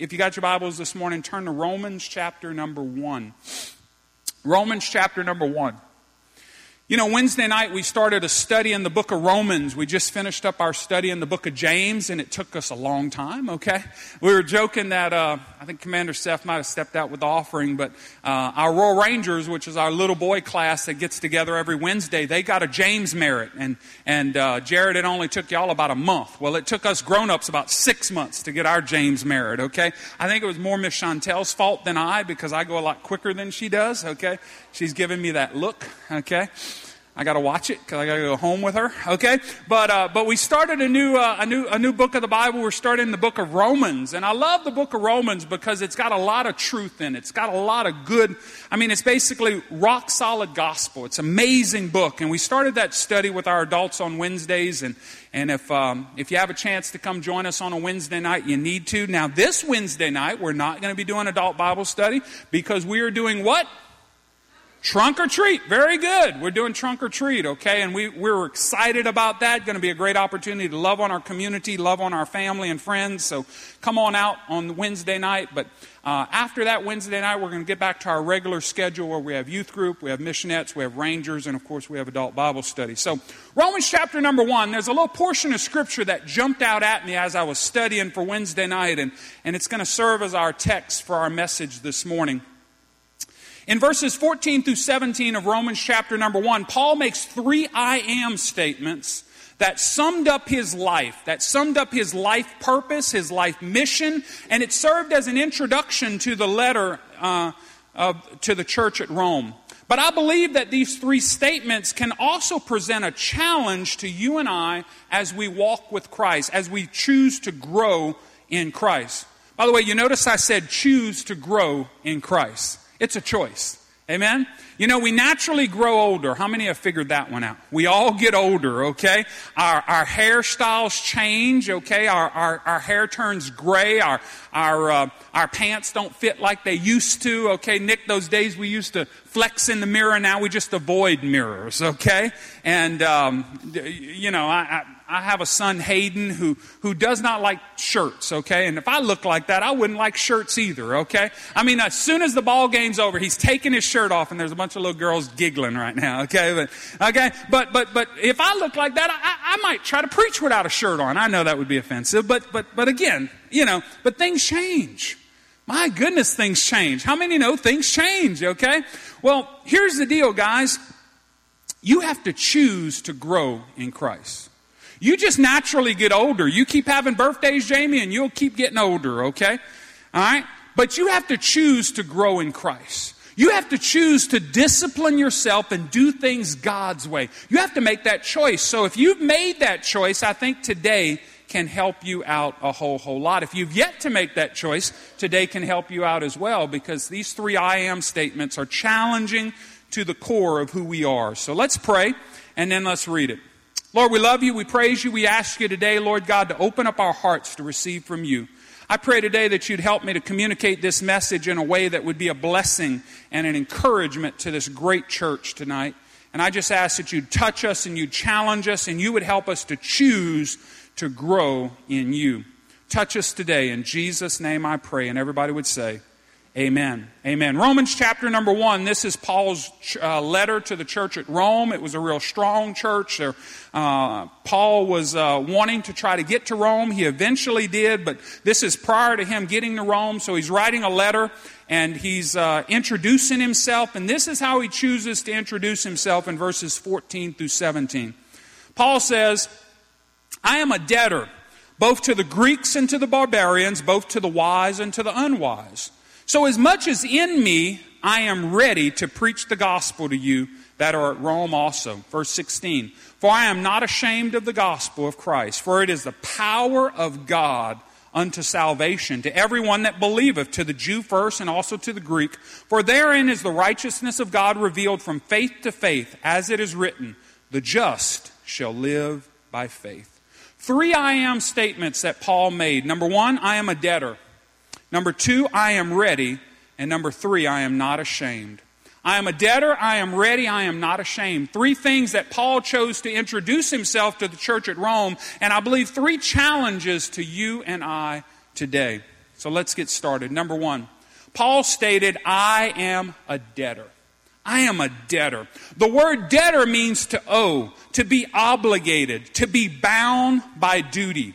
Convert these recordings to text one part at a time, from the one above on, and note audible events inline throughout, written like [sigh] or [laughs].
if you got your Bibles this morning, turn to Romans chapter number 1. Romans chapter number 1. You know, Wednesday night we started a study in the book of Romans. We just finished up our study in the book of James, and it took us a long time, okay? We were joking that uh, I think Commander Seth might have stepped out with the offering, but uh, our Royal Rangers, which is our little boy class that gets together every Wednesday, they got a James merit. And, and uh, Jared, it only took y'all about a month. Well, it took us grown ups about six months to get our James merit, okay? I think it was more Miss Chantel's fault than I because I go a lot quicker than she does, okay? She's giving me that look, okay? I got to watch it because I got to go home with her. Okay, but uh, but we started a new uh, a new a new book of the Bible. We're starting the book of Romans, and I love the book of Romans because it's got a lot of truth in it. It's got a lot of good. I mean, it's basically rock solid gospel. It's an amazing book, and we started that study with our adults on Wednesdays. And and if um, if you have a chance to come join us on a Wednesday night, you need to. Now, this Wednesday night, we're not going to be doing adult Bible study because we are doing what? Trunk or treat. Very good. We're doing trunk or treat, okay? And we, we're excited about that. Going to be a great opportunity to love on our community, love on our family and friends. So come on out on Wednesday night. But uh, after that Wednesday night, we're going to get back to our regular schedule where we have youth group, we have missionettes, we have rangers, and of course we have adult Bible study. So Romans chapter number one, there's a little portion of scripture that jumped out at me as I was studying for Wednesday night, and, and it's going to serve as our text for our message this morning. In verses 14 through 17 of Romans chapter number 1, Paul makes three I am statements that summed up his life, that summed up his life purpose, his life mission, and it served as an introduction to the letter uh, of, to the church at Rome. But I believe that these three statements can also present a challenge to you and I as we walk with Christ, as we choose to grow in Christ. By the way, you notice I said choose to grow in Christ. It's a choice. Amen? You know, we naturally grow older. How many have figured that one out? We all get older, okay? Our, our hairstyles change, okay? Our, our, our hair turns gray. Our, our, uh, our pants don't fit like they used to, okay? Nick, those days we used to flex in the mirror, now we just avoid mirrors, okay? And, um, you know, I, I I have a son, Hayden, who, who does not like shirts, okay? And if I look like that, I wouldn't like shirts either, okay? I mean, as soon as the ball game's over, he's taking his shirt off, and there's a bunch of little girls giggling right now, [laughs] okay? But, okay? But, but, but if I look like that, I, I might try to preach without a shirt on. I know that would be offensive, but, but, but again, you know, but things change. My goodness, things change. How many know things change, okay? Well, here's the deal, guys. You have to choose to grow in Christ. You just naturally get older. You keep having birthdays, Jamie, and you'll keep getting older, okay? All right? But you have to choose to grow in Christ. You have to choose to discipline yourself and do things God's way. You have to make that choice. So if you've made that choice, I think today can help you out a whole, whole lot. If you've yet to make that choice, today can help you out as well because these three I am statements are challenging to the core of who we are. So let's pray and then let's read it. Lord, we love you. We praise you. We ask you today, Lord God, to open up our hearts to receive from you. I pray today that you'd help me to communicate this message in a way that would be a blessing and an encouragement to this great church tonight. And I just ask that you'd touch us and you'd challenge us and you would help us to choose to grow in you. Touch us today. In Jesus' name I pray. And everybody would say, Amen. Amen. Romans chapter number one. This is Paul's uh, letter to the church at Rome. It was a real strong church. There, uh, Paul was uh, wanting to try to get to Rome. He eventually did, but this is prior to him getting to Rome. So he's writing a letter and he's uh, introducing himself. And this is how he chooses to introduce himself in verses 14 through 17. Paul says, I am a debtor, both to the Greeks and to the barbarians, both to the wise and to the unwise. So, as much as in me, I am ready to preach the gospel to you that are at Rome also. Verse 16 For I am not ashamed of the gospel of Christ, for it is the power of God unto salvation to everyone that believeth, to the Jew first and also to the Greek. For therein is the righteousness of God revealed from faith to faith, as it is written, The just shall live by faith. Three I am statements that Paul made. Number one, I am a debtor. Number two, I am ready. And number three, I am not ashamed. I am a debtor. I am ready. I am not ashamed. Three things that Paul chose to introduce himself to the church at Rome, and I believe three challenges to you and I today. So let's get started. Number one, Paul stated, I am a debtor. I am a debtor. The word debtor means to owe, to be obligated, to be bound by duty.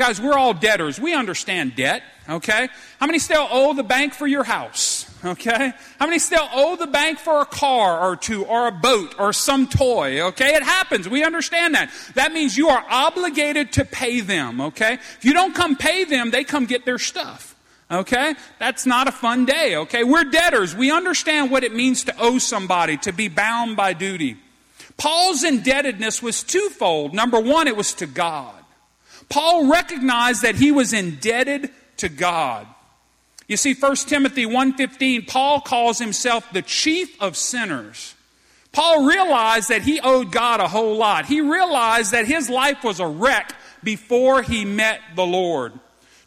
Guys, we're all debtors. We understand debt, okay? How many still owe the bank for your house? Okay? How many still owe the bank for a car or two or a boat or some toy? Okay? It happens. We understand that. That means you are obligated to pay them, okay? If you don't come pay them, they come get their stuff. Okay? That's not a fun day, okay? We're debtors. We understand what it means to owe somebody, to be bound by duty. Paul's indebtedness was twofold. Number one, it was to God. Paul recognized that he was indebted to God. You see, 1 Timothy 1.15, Paul calls himself the chief of sinners. Paul realized that he owed God a whole lot. He realized that his life was a wreck before he met the Lord.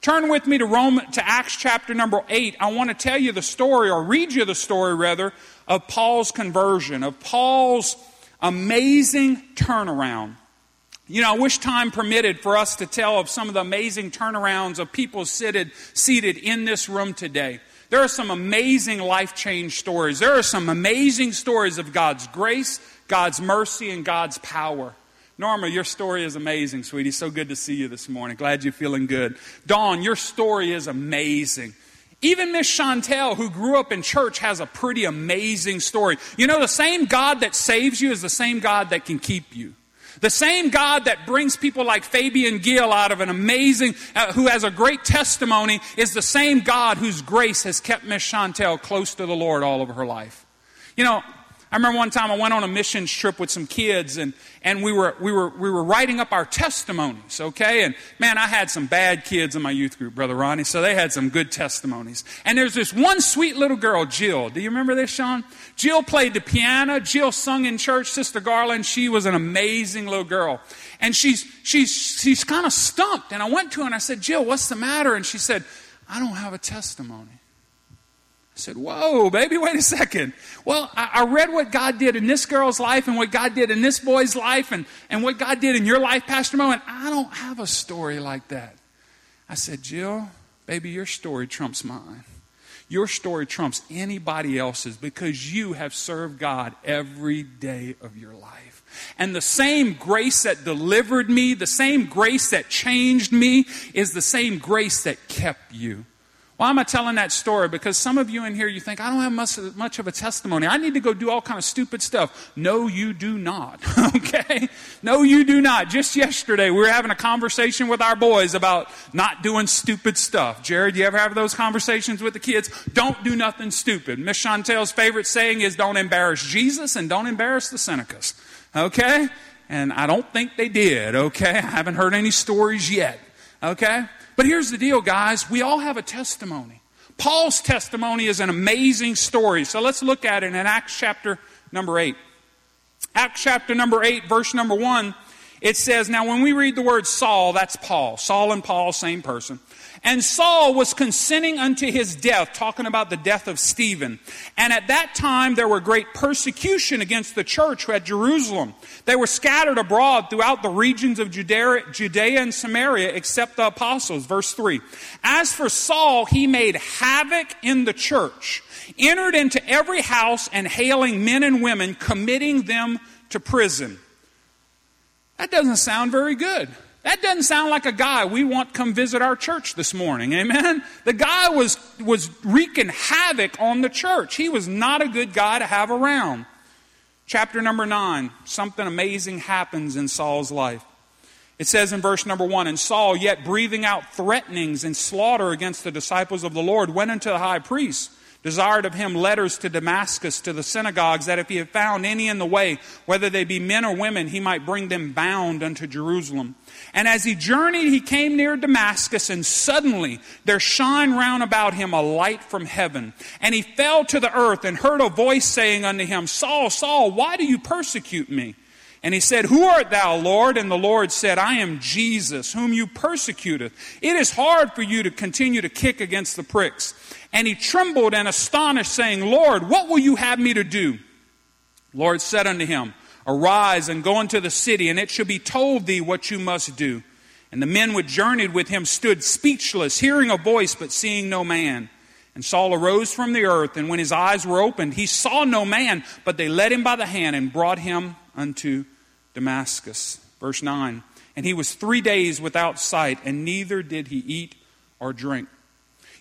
Turn with me to Rome to Acts chapter number 8. I want to tell you the story or read you the story rather of Paul's conversion, of Paul's amazing turnaround. You know, I wish time permitted for us to tell of some of the amazing turnarounds of people seated, seated in this room today. There are some amazing life change stories. There are some amazing stories of God's grace, God's mercy, and God's power. Norma, your story is amazing, sweetie. So good to see you this morning. Glad you're feeling good. Dawn, your story is amazing. Even Miss Chantel, who grew up in church, has a pretty amazing story. You know, the same God that saves you is the same God that can keep you. The same God that brings people like Fabian Gill out of an amazing, uh, who has a great testimony, is the same God whose grace has kept Miss Chantel close to the Lord all of her life. You know, I remember one time I went on a missions trip with some kids and, and we were, we were, we were writing up our testimonies, okay? And man, I had some bad kids in my youth group, Brother Ronnie, so they had some good testimonies. And there's this one sweet little girl, Jill. Do you remember this, Sean? Jill played the piano. Jill sung in church. Sister Garland, she was an amazing little girl. And she's, she's, she's kind of stumped. And I went to her and I said, Jill, what's the matter? And she said, I don't have a testimony. I said, Whoa, baby, wait a second. Well, I, I, read what God did in this girl's life and what God did in this boy's life and, and what God did in your life, Pastor Mo, and I don't have a story like that. I said, Jill, baby, your story trumps mine. Your story trumps anybody else's because you have served God every day of your life. And the same grace that delivered me, the same grace that changed me, is the same grace that kept you. Why am I telling that story? Because some of you in here, you think, I don't have much, much of a testimony. I need to go do all kind of stupid stuff. No, you do not. [laughs] okay? No, you do not. Just yesterday, we were having a conversation with our boys about not doing stupid stuff. Jared, you ever have those conversations with the kids? Don't do nothing stupid. Miss Chantel's favorite saying is don't embarrass Jesus and don't embarrass the Senecas. Okay? And I don't think they did. Okay? I haven't heard any stories yet. Okay? But here's the deal, guys. We all have a testimony. Paul's testimony is an amazing story. So let's look at it in Acts chapter number 8. Acts chapter number 8, verse number 1, it says, Now when we read the word Saul, that's Paul. Saul and Paul, same person. And Saul was consenting unto his death, talking about the death of Stephen. And at that time, there were great persecution against the church at Jerusalem. They were scattered abroad throughout the regions of Judea, Judea and Samaria, except the apostles. Verse 3. As for Saul, he made havoc in the church, entered into every house and hailing men and women, committing them to prison. That doesn't sound very good. That doesn't sound like a guy we want come visit our church this morning. Amen. The guy was, was wreaking havoc on the church. He was not a good guy to have around. Chapter number nine, something amazing happens in Saul's life. It says in verse number one, and Saul, yet breathing out threatenings and slaughter against the disciples of the Lord, went unto the high priest desired of him letters to Damascus to the synagogues, that if he had found any in the way, whether they be men or women, he might bring them bound unto Jerusalem. And as he journeyed, he came near Damascus, and suddenly there shone round about him a light from heaven. And he fell to the earth and heard a voice saying unto him, Saul, Saul, why do you persecute me? And he said, Who art thou, Lord? And the Lord said, I am Jesus, whom you persecuteth. It is hard for you to continue to kick against the pricks. And he trembled and astonished, saying, Lord, what will you have me to do? Lord said unto him, Arise and go into the city, and it shall be told thee what you must do. And the men which journeyed with him stood speechless, hearing a voice, but seeing no man. And Saul arose from the earth, and when his eyes were opened, he saw no man, but they led him by the hand and brought him unto Damascus. Verse 9. And he was three days without sight, and neither did he eat or drink.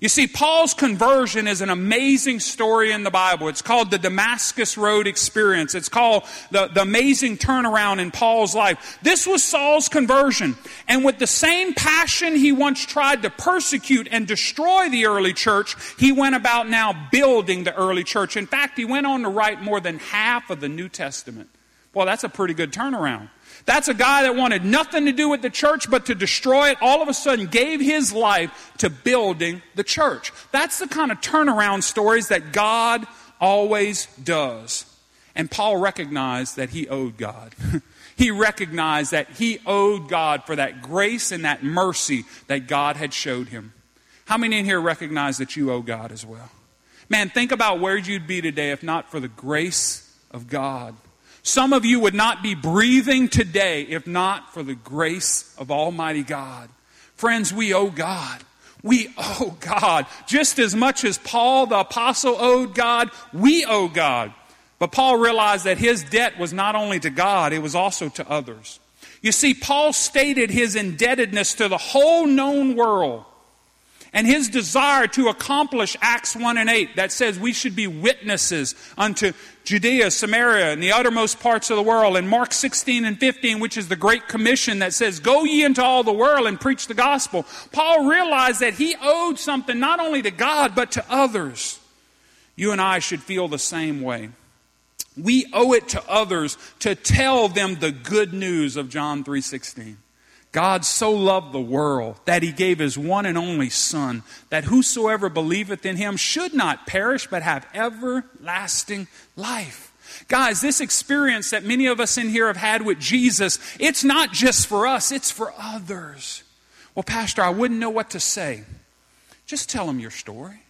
You see, Paul's conversion is an amazing story in the Bible. It's called the Damascus Road experience. It's called the, the amazing turnaround in Paul's life. This was Saul's conversion. And with the same passion he once tried to persecute and destroy the early church, he went about now building the early church. In fact, he went on to write more than half of the New Testament. Well, that's a pretty good turnaround. That's a guy that wanted nothing to do with the church but to destroy it, all of a sudden gave his life to building the church. That's the kind of turnaround stories that God always does. And Paul recognized that he owed God. [laughs] he recognized that he owed God for that grace and that mercy that God had showed him. How many in here recognize that you owe God as well? Man, think about where you'd be today if not for the grace of God. Some of you would not be breathing today if not for the grace of Almighty God. Friends, we owe God. We owe God. Just as much as Paul the Apostle owed God, we owe God. But Paul realized that his debt was not only to God, it was also to others. You see, Paul stated his indebtedness to the whole known world and his desire to accomplish Acts 1 and 8 that says we should be witnesses unto Judea, Samaria, and the uttermost parts of the world, and Mark 16 and 15, which is the Great Commission that says, Go ye into all the world and preach the gospel. Paul realized that he owed something not only to God, but to others. You and I should feel the same way. We owe it to others to tell them the good news of John 3:16. God so loved the world that he gave his one and only Son, that whosoever believeth in him should not perish, but have everlasting life. Guys, this experience that many of us in here have had with Jesus, it's not just for us, it's for others. Well, Pastor, I wouldn't know what to say. Just tell them your story.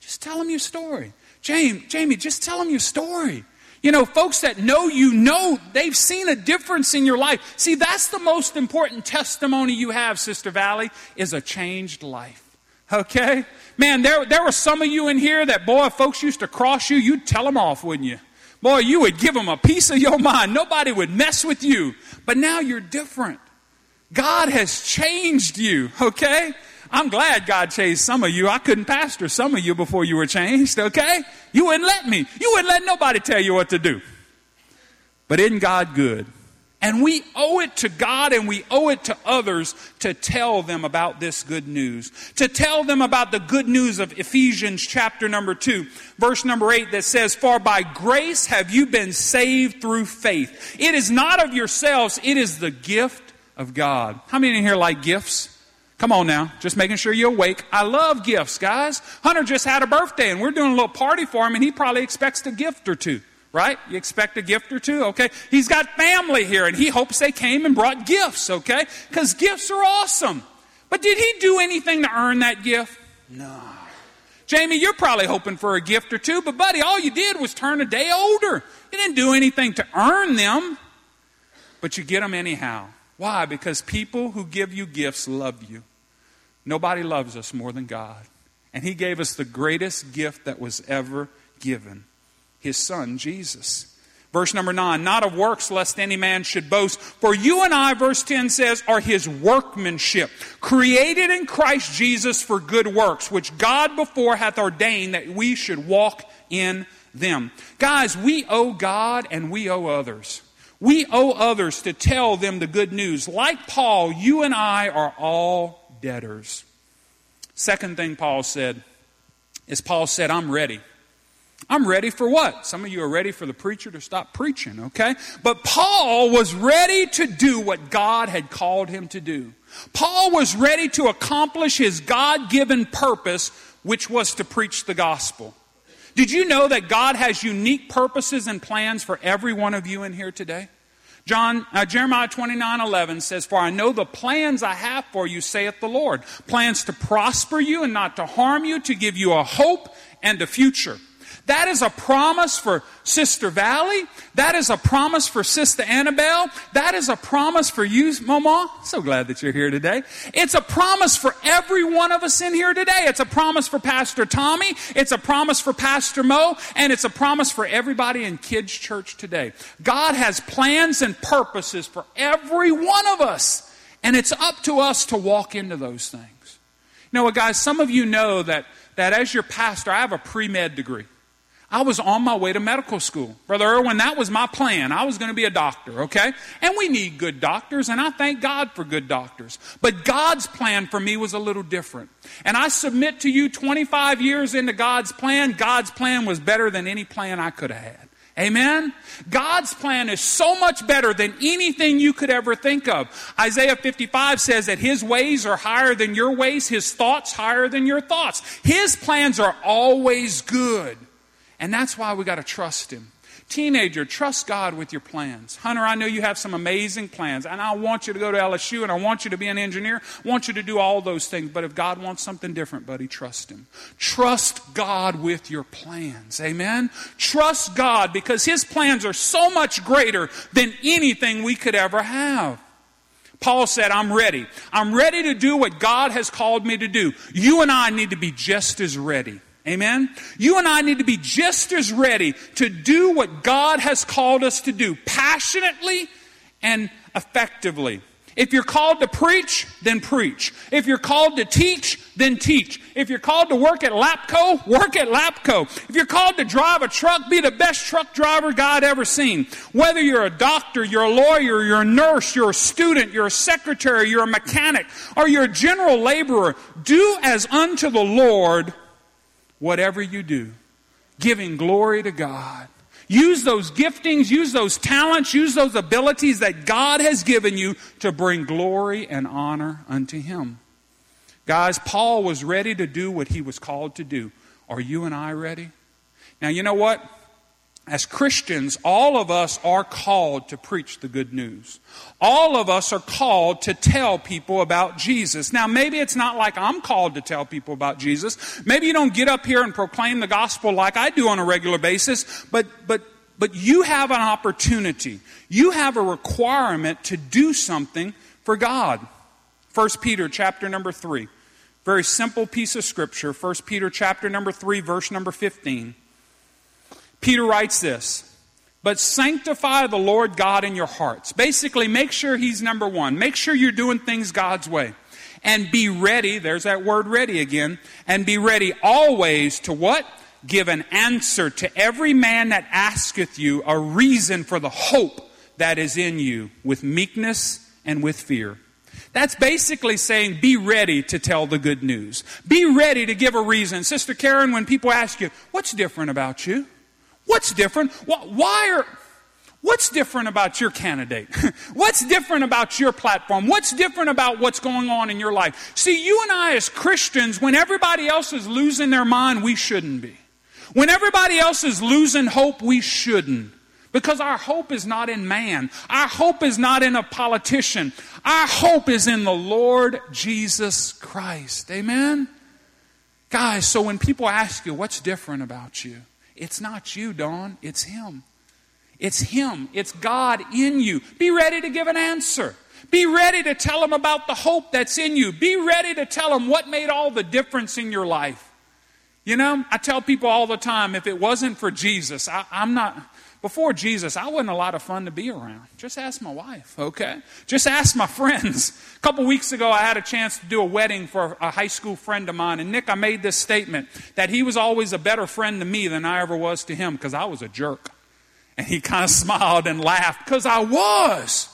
Just tell them your story. Jamie, Jamie, just tell them your story. You know, folks that know you know they've seen a difference in your life. See, that's the most important testimony you have, Sister Valley, is a changed life. Okay? Man, there, there were some of you in here that, boy, folks used to cross you, you'd tell them off, wouldn't you? Boy, you would give them a piece of your [laughs] mind. Nobody would mess with you. But now you're different. God has changed you, okay? I'm glad God changed some of you. I couldn't pastor some of you before you were changed, okay? You wouldn't let me. You wouldn't let nobody tell you what to do. But isn't God good? And we owe it to God and we owe it to others to tell them about this good news. To tell them about the good news of Ephesians chapter number 2, verse number 8 that says, For by grace have you been saved through faith. It is not of yourselves, it is the gift of God. How many in here like gifts? Come on now, just making sure you're awake. I love gifts, guys. Hunter just had a birthday and we're doing a little party for him and he probably expects a gift or two, right? You expect a gift or two, okay? He's got family here and he hopes they came and brought gifts, okay? Because gifts are awesome. But did he do anything to earn that gift? No. Jamie, you're probably hoping for a gift or two, but buddy, all you did was turn a day older. You didn't do anything to earn them, but you get them anyhow. Why? Because people who give you gifts love you. Nobody loves us more than God. And He gave us the greatest gift that was ever given His Son, Jesus. Verse number nine, not of works, lest any man should boast. For you and I, verse 10 says, are his workmanship, created in Christ Jesus for good works, which God before hath ordained that we should walk in them. Guys, we owe God and we owe others. We owe others to tell them the good news. Like Paul, you and I are all debtors. Second thing Paul said is Paul said, I'm ready. I'm ready for what? Some of you are ready for the preacher to stop preaching, okay? But Paul was ready to do what God had called him to do. Paul was ready to accomplish his God given purpose, which was to preach the gospel. Did you know that God has unique purposes and plans for every one of you in here today? John, uh, Jeremiah 29 11 says, For I know the plans I have for you, saith the Lord. Plans to prosper you and not to harm you, to give you a hope and a future. That is a promise for Sister Valley. That is a promise for Sister Annabelle. That is a promise for you, Mama. So glad that you're here today. It's a promise for every one of us in here today. It's a promise for Pastor Tommy. It's a promise for Pastor Mo. And it's a promise for everybody in Kids Church today. God has plans and purposes for every one of us. And it's up to us to walk into those things. You know what, guys? Some of you know that, that as your pastor, I have a pre med degree. I was on my way to medical school. Brother Irwin, that was my plan. I was going to be a doctor, okay? And we need good doctors, and I thank God for good doctors. But God's plan for me was a little different. And I submit to you 25 years into God's plan, God's plan was better than any plan I could have had. Amen? God's plan is so much better than anything you could ever think of. Isaiah 55 says that His ways are higher than your ways, His thoughts higher than your thoughts. His plans are always good. And that's why we got to trust Him. Teenager, trust God with your plans. Hunter, I know you have some amazing plans, and I want you to go to LSU, and I want you to be an engineer. I want you to do all those things. But if God wants something different, buddy, trust Him. Trust God with your plans. Amen? Trust God because His plans are so much greater than anything we could ever have. Paul said, I'm ready. I'm ready to do what God has called me to do. You and I need to be just as ready. Amen? You and I need to be just as ready to do what God has called us to do, passionately and effectively. If you're called to preach, then preach. If you're called to teach, then teach. If you're called to work at Lapco, work at Lapco. If you're called to drive a truck, be the best truck driver God ever seen. Whether you're a doctor, you're a lawyer, you're a nurse, you're a student, you're a secretary, you're a mechanic, or you're a general laborer, do as unto the Lord whatever you do, giving glory to God. Use those giftings, use those talents, use those abilities that God has given you to bring glory and honor unto Him. Guys, Paul was ready to do what he was called to do. Are you and I ready? Now, you know what? As Christians, all of us are called to preach the good news. All of us are called to tell people about Jesus. Now, maybe it's not like I'm called to tell people about Jesus. Maybe you don't get up here and proclaim the gospel like I do on a regular basis, but, but, but you have an opportunity. You have a requirement to do something for God. 1 Peter chapter number 3. Very simple piece of scripture. 1 Peter chapter number 3, verse number 15. Peter writes this but sanctify the Lord God in your hearts. Basically, make sure He's number one. Make sure you're doing things God's way. And be ready, there's that word ready again, and be ready always to what? Give an answer to every man that asketh you a reason for the hope that is in you with meekness and with fear. That's basically saying be ready to tell the good news. Be ready to give a reason. Sister Karen, when people ask you, what's different about you? What's different? Why are, what's different about your candidate? [laughs] what's different about your platform? What's different about what's going on in your life? See, you and I as Christians, when everybody else is losing their mind, we shouldn't be. When everybody else is losing hope, we shouldn't. Because our hope is not in man. Our hope is not in a politician. Our hope is in the Lord Jesus Christ. Amen? Guys, so when people ask you, what's different about you? It's not you, Dawn. It's Him. It's Him. It's God in you. Be ready to give an answer. Be ready to tell them about the hope that's in you. Be ready to tell them what made all the difference in your life. You know, I tell people all the time if it wasn't for Jesus, I, am not, before Jesus, I wasn't a lot of fun to be around. Just ask my wife, okay? Just ask my [laughs] friends. A couple weeks ago, I had a chance to do a wedding for a high school friend of mine. And Nick, I made this statement that he was always a better friend to me than I ever was to him because I was a jerk. And he [laughs] kind of smiled and laughed because I was.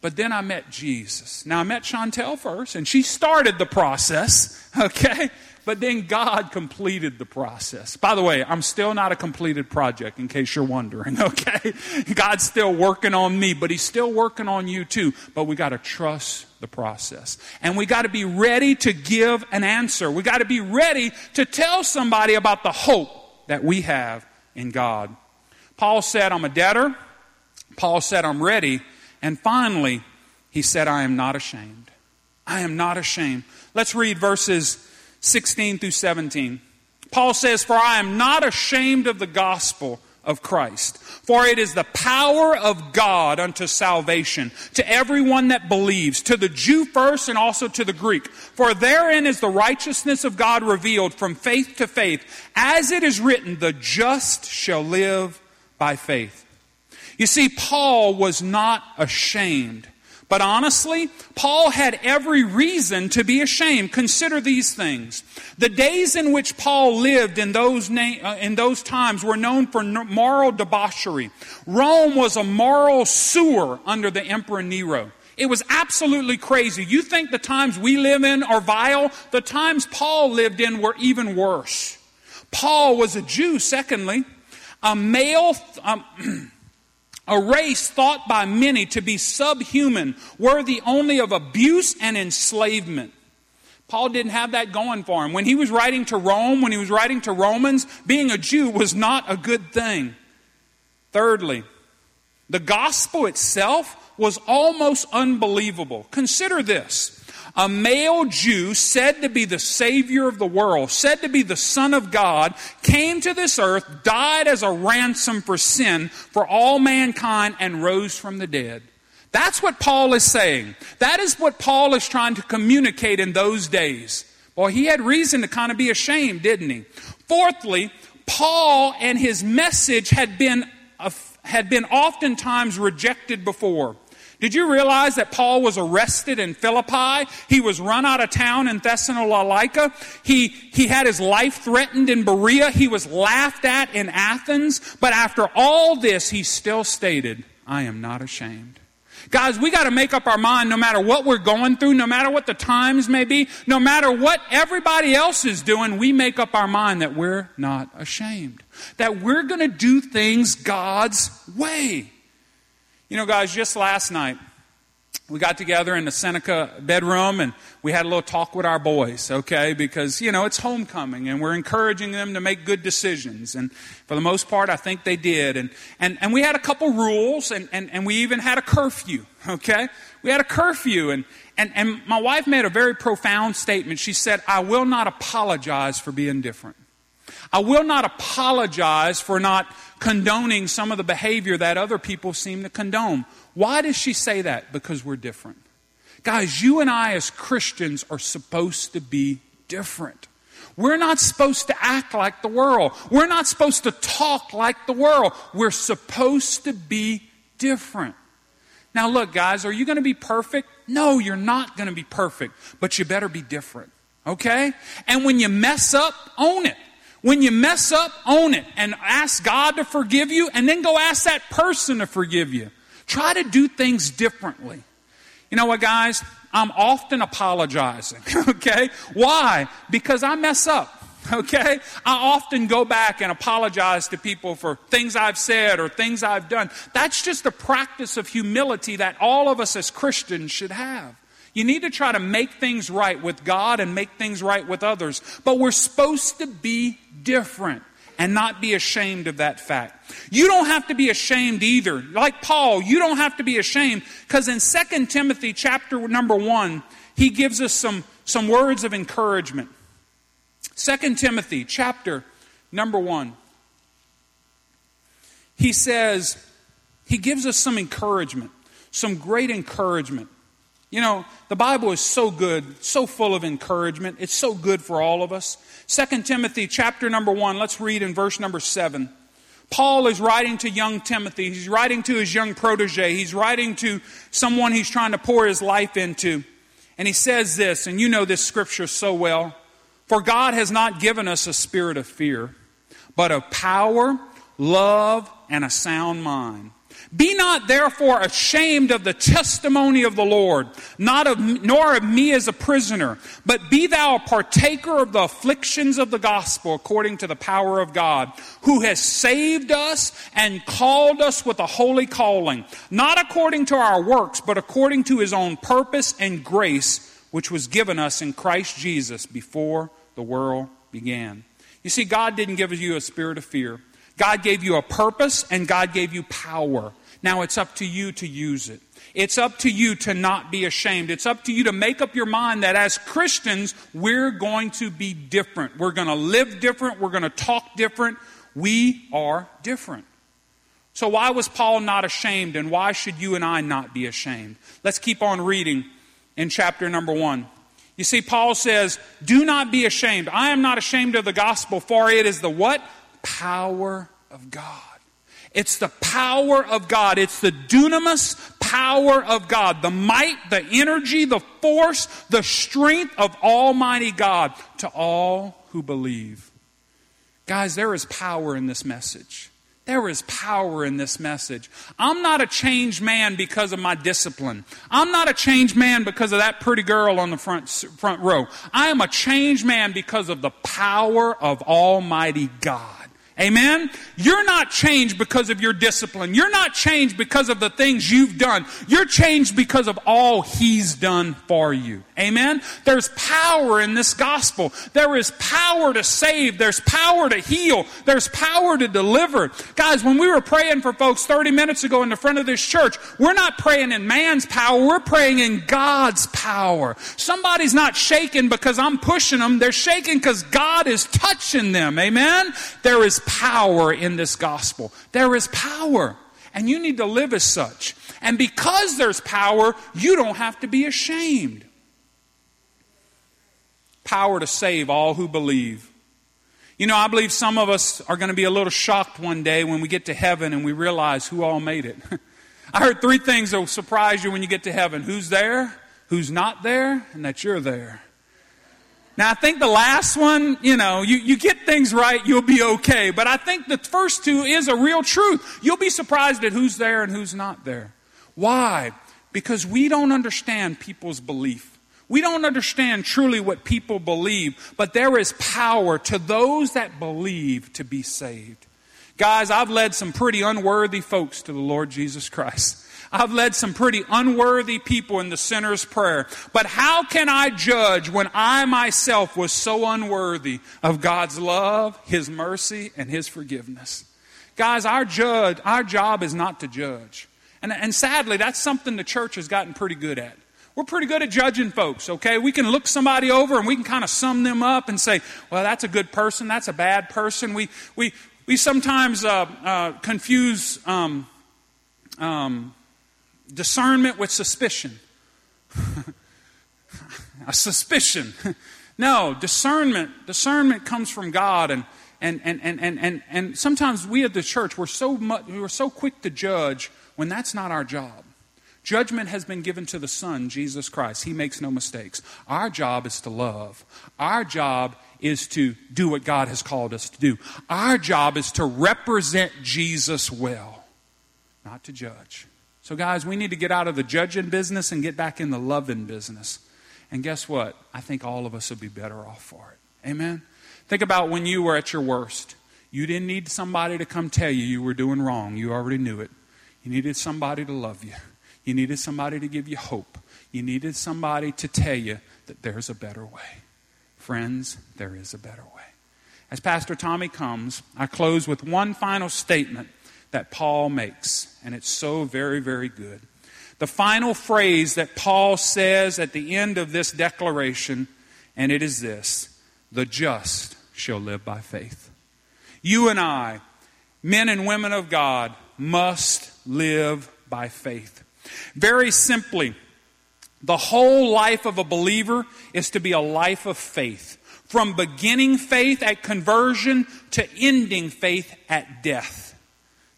But then I met Jesus. Now, I met Chantel first, and she started the process, [laughs] okay? But then God completed the process. By the way, I'm still not a completed project, in case you're wondering, [laughs] okay? God's still working on me, but He's still working on you too. But we got to trust the process. And we got to be ready to give an answer. We got to be ready to tell somebody about the hope that we have in God. Paul said, I'm a debtor. Paul said, I'm ready. And finally, he said, I am not ashamed. I am not ashamed. Let's read verses 16 through 17. Paul says, For I am not ashamed of the gospel of Christ. For it is the power of God unto salvation to everyone that believes, to the Jew first and also to the Greek. For therein is the righteousness of God revealed from faith to faith, as it is written, the just shall live by faith. You see, Paul was not ashamed but honestly, Paul had every reason to be ashamed. Consider these things. The days in which Paul lived in those, na- uh, in those times were known for moral debauchery. Rome was a moral sewer under the Emperor Nero. It was absolutely crazy. You think the times we live in are vile? The times Paul lived in were even worse. Paul was a Jew, secondly, a male. Um, [clears throat] a race thought by many to be subhuman, worthy only of abuse and enslavement. Paul didn't have that going for him. When he was writing to Rome, when he was writing to Romans, being a Jew was not a good thing. Thirdly, the gospel itself was almost unbelievable. Consider this a male Jew said to be the Savior of the world, said to be the Son of God, came to this earth, died as a ransom for sin for all mankind, and rose from the dead. That's what Paul is saying. That is what Paul is trying to communicate in those days. Well, he had reason to kind of be ashamed, didn't he? Fourthly, Paul and his message had been, uh, had been oftentimes rejected before. Did you realize that Paul was arrested in Philippi? He was run out of town in Thessalonica. He, he had his life threatened in Berea. He was laughed at in Athens. But after all this, he still stated, I am not ashamed. Guys, we got to make up our mind no matter what we're going through, no matter what the times may be, no matter what everybody else is doing, we make up our mind that we're not ashamed. That we're going to do things God's way. You know, guys, just last night, we got together in the Seneca bedroom and we had a little talk with our boys, okay? Because, you know, it's homecoming and we're encouraging them to make good decisions. And for the most part, I think they did. And, and, and we had a couple rules and, and, and we even had a curfew, okay? We had a curfew and, and, and my wife made a very profound statement. She said, I will not apologize for being different. I will not apologize for not condoning some of the behavior that other people seem to condone. Why does she say that? Because we're different. Guys, you and I as Christians are supposed to be different. We're not supposed to act like the world. We're not supposed to talk like the world. We're supposed to be different. Now, look, guys, are you going to be perfect? No, you're not going to be perfect, but you better be different. Okay? And when you mess up, own it. When you mess up, own it and ask God to forgive you and then go ask that person to forgive you. Try to do things differently. You know what, guys? I'm often apologizing, [laughs] okay? Why? Because I mess up. [laughs] Okay? I often go back and apologize to people for things I've said or things I've done. That's just a practice of humility that all of us as Christians should have. You need to try to make things right with God and make things right with others. But we're supposed to be different and not be ashamed of that fact. You don't have to be ashamed either. Like Paul, you don't have to be ashamed because in 2 Timothy chapter number 1, he gives us some, some words of encouragement. 2 Timothy chapter number 1. He says, he gives us some encouragement, some great encouragement. You know, the Bible is so good, so full of encouragement. It's so good for all of us. 2 Timothy chapter number 1, let's read in verse number 7. Paul is writing to young Timothy. He's writing to his young protege. He's writing to someone he's trying to pour his life into. And he says this, and you know this scripture so well. For God has not given us a spirit of fear, but of power, love, and a sound mind. Be not therefore ashamed of the testimony of the Lord, not of, nor of me as a prisoner, but be thou a partaker of the afflictions of the gospel according to the power of God, who has saved us and called us with a holy calling, not according to our works, but according to his own purpose and grace, which was given us in Christ Jesus before the world began. You see, God didn't give you a spirit of fear. God gave you a purpose and God gave you power. Now it's up to you to use it. It's up to you to not be ashamed. It's up to you to make up your mind that as Christians, we're going to be different. We're going to live different. We're going to talk different. We are different. So, why was Paul not ashamed, and why should you and I not be ashamed? Let's keep on reading in chapter number one. You see, Paul says, Do not be ashamed. I am not ashamed of the gospel, for it is the what? Power of God. It's the power of God. It's the dunamis power of God. The might, the energy, the force, the strength of Almighty God to all who believe. Guys, there is power in this message. There is power in this message. I'm not a changed man because of my discipline. I'm not a changed man because of that pretty girl on the front, front row. I am a changed man because of the power of Almighty God. Amen? You're not changed because of your discipline. You're not changed because of the things you've done. You're changed because of all He's done for you. Amen? There's power in this gospel. There is power to save. There's power to heal. There's power to deliver. Guys, when we were praying for folks 30 minutes ago in the front of this church, we're not praying in man's power. We're praying in God's power. Somebody's not shaking because I'm pushing them. They're shaking because God is touching them. Amen? There is power in this gospel. There is power. And you need to live as such. And because there's power, you don't have to be ashamed. Power to save all who believe. You know, I believe some of us are going to be a little shocked one day when we get to heaven and we realize who all made it. [laughs] I heard three things that will surprise you when you get to heaven who's there, who's not there, and that you're there. Now, I think the last one, you know, you, you get things right, you'll be okay. But I think the first two is a real truth. You'll be surprised at who's there and who's not there. Why? Because we don't understand people's belief. We don't understand truly what people believe, but there is power to those that believe to be saved. Guys, I've led some pretty unworthy folks to the Lord Jesus Christ. I've led some pretty unworthy people in the sinner's prayer. But how can I judge when I myself was so unworthy of God's love, His mercy, and His forgiveness? Guys, our judge, our job is not to judge. And, and sadly, that's something the church has gotten pretty good at. We're pretty good at judging folks, okay? We can look somebody over and we can kind of sum them up and say, well, that's a good person, that's a bad person. We, we, we sometimes uh, uh, confuse um, um, discernment with suspicion. [laughs] a suspicion. [laughs] no, discernment, discernment comes from God and and, and, and, and, and, and sometimes we at the church we're so much, we're so quick to judge when that's not our job. Judgment has been given to the Son, Jesus Christ. He makes no mistakes. Our job is to love. Our job is to do what God has called us to do. Our job is to represent Jesus well, not to judge. So, guys, we need to get out of the judging business and get back in the loving business. And guess what? I think all of us would be better off for it. Amen? Think about when you were at your worst. You didn't need somebody to come tell you you were doing wrong, you already knew it. You needed somebody to love you, you needed somebody to give you hope, you needed somebody to tell you that there's a better way. Friends, there is a better way. As Pastor Tommy comes, I close with one final statement that Paul makes, and it's so very, very good. The final phrase that Paul says at the end of this declaration, and it is this the just shall live by faith. You and I, men and women of God, must live by faith. Very simply, the whole life of a believer is to be a life of faith. From beginning faith at conversion to ending faith at death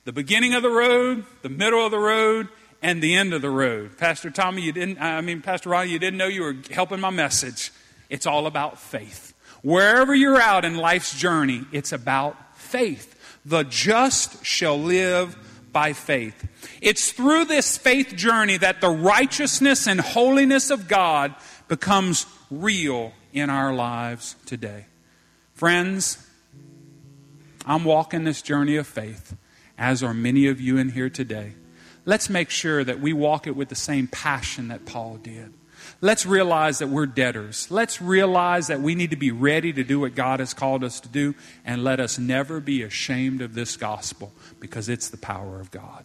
the beginning of the road, the middle of the road, and the end of the road. Pastor Tommy, you didn't, I mean, Pastor Ron, you didn't know you were helping my message. It's all about faith. Wherever you're out in life's journey, it's about faith. The just shall live by faith. It's through this faith journey that the righteousness and holiness of God becomes real in our lives today. Friends, I'm walking this journey of faith as are many of you in here today. Let's make sure that we walk it with the same passion that Paul did. Let's realize that we're debtors. Let's realize that we need to be ready to do what God has called us to do, and let us never be ashamed of this gospel because it's the power of God.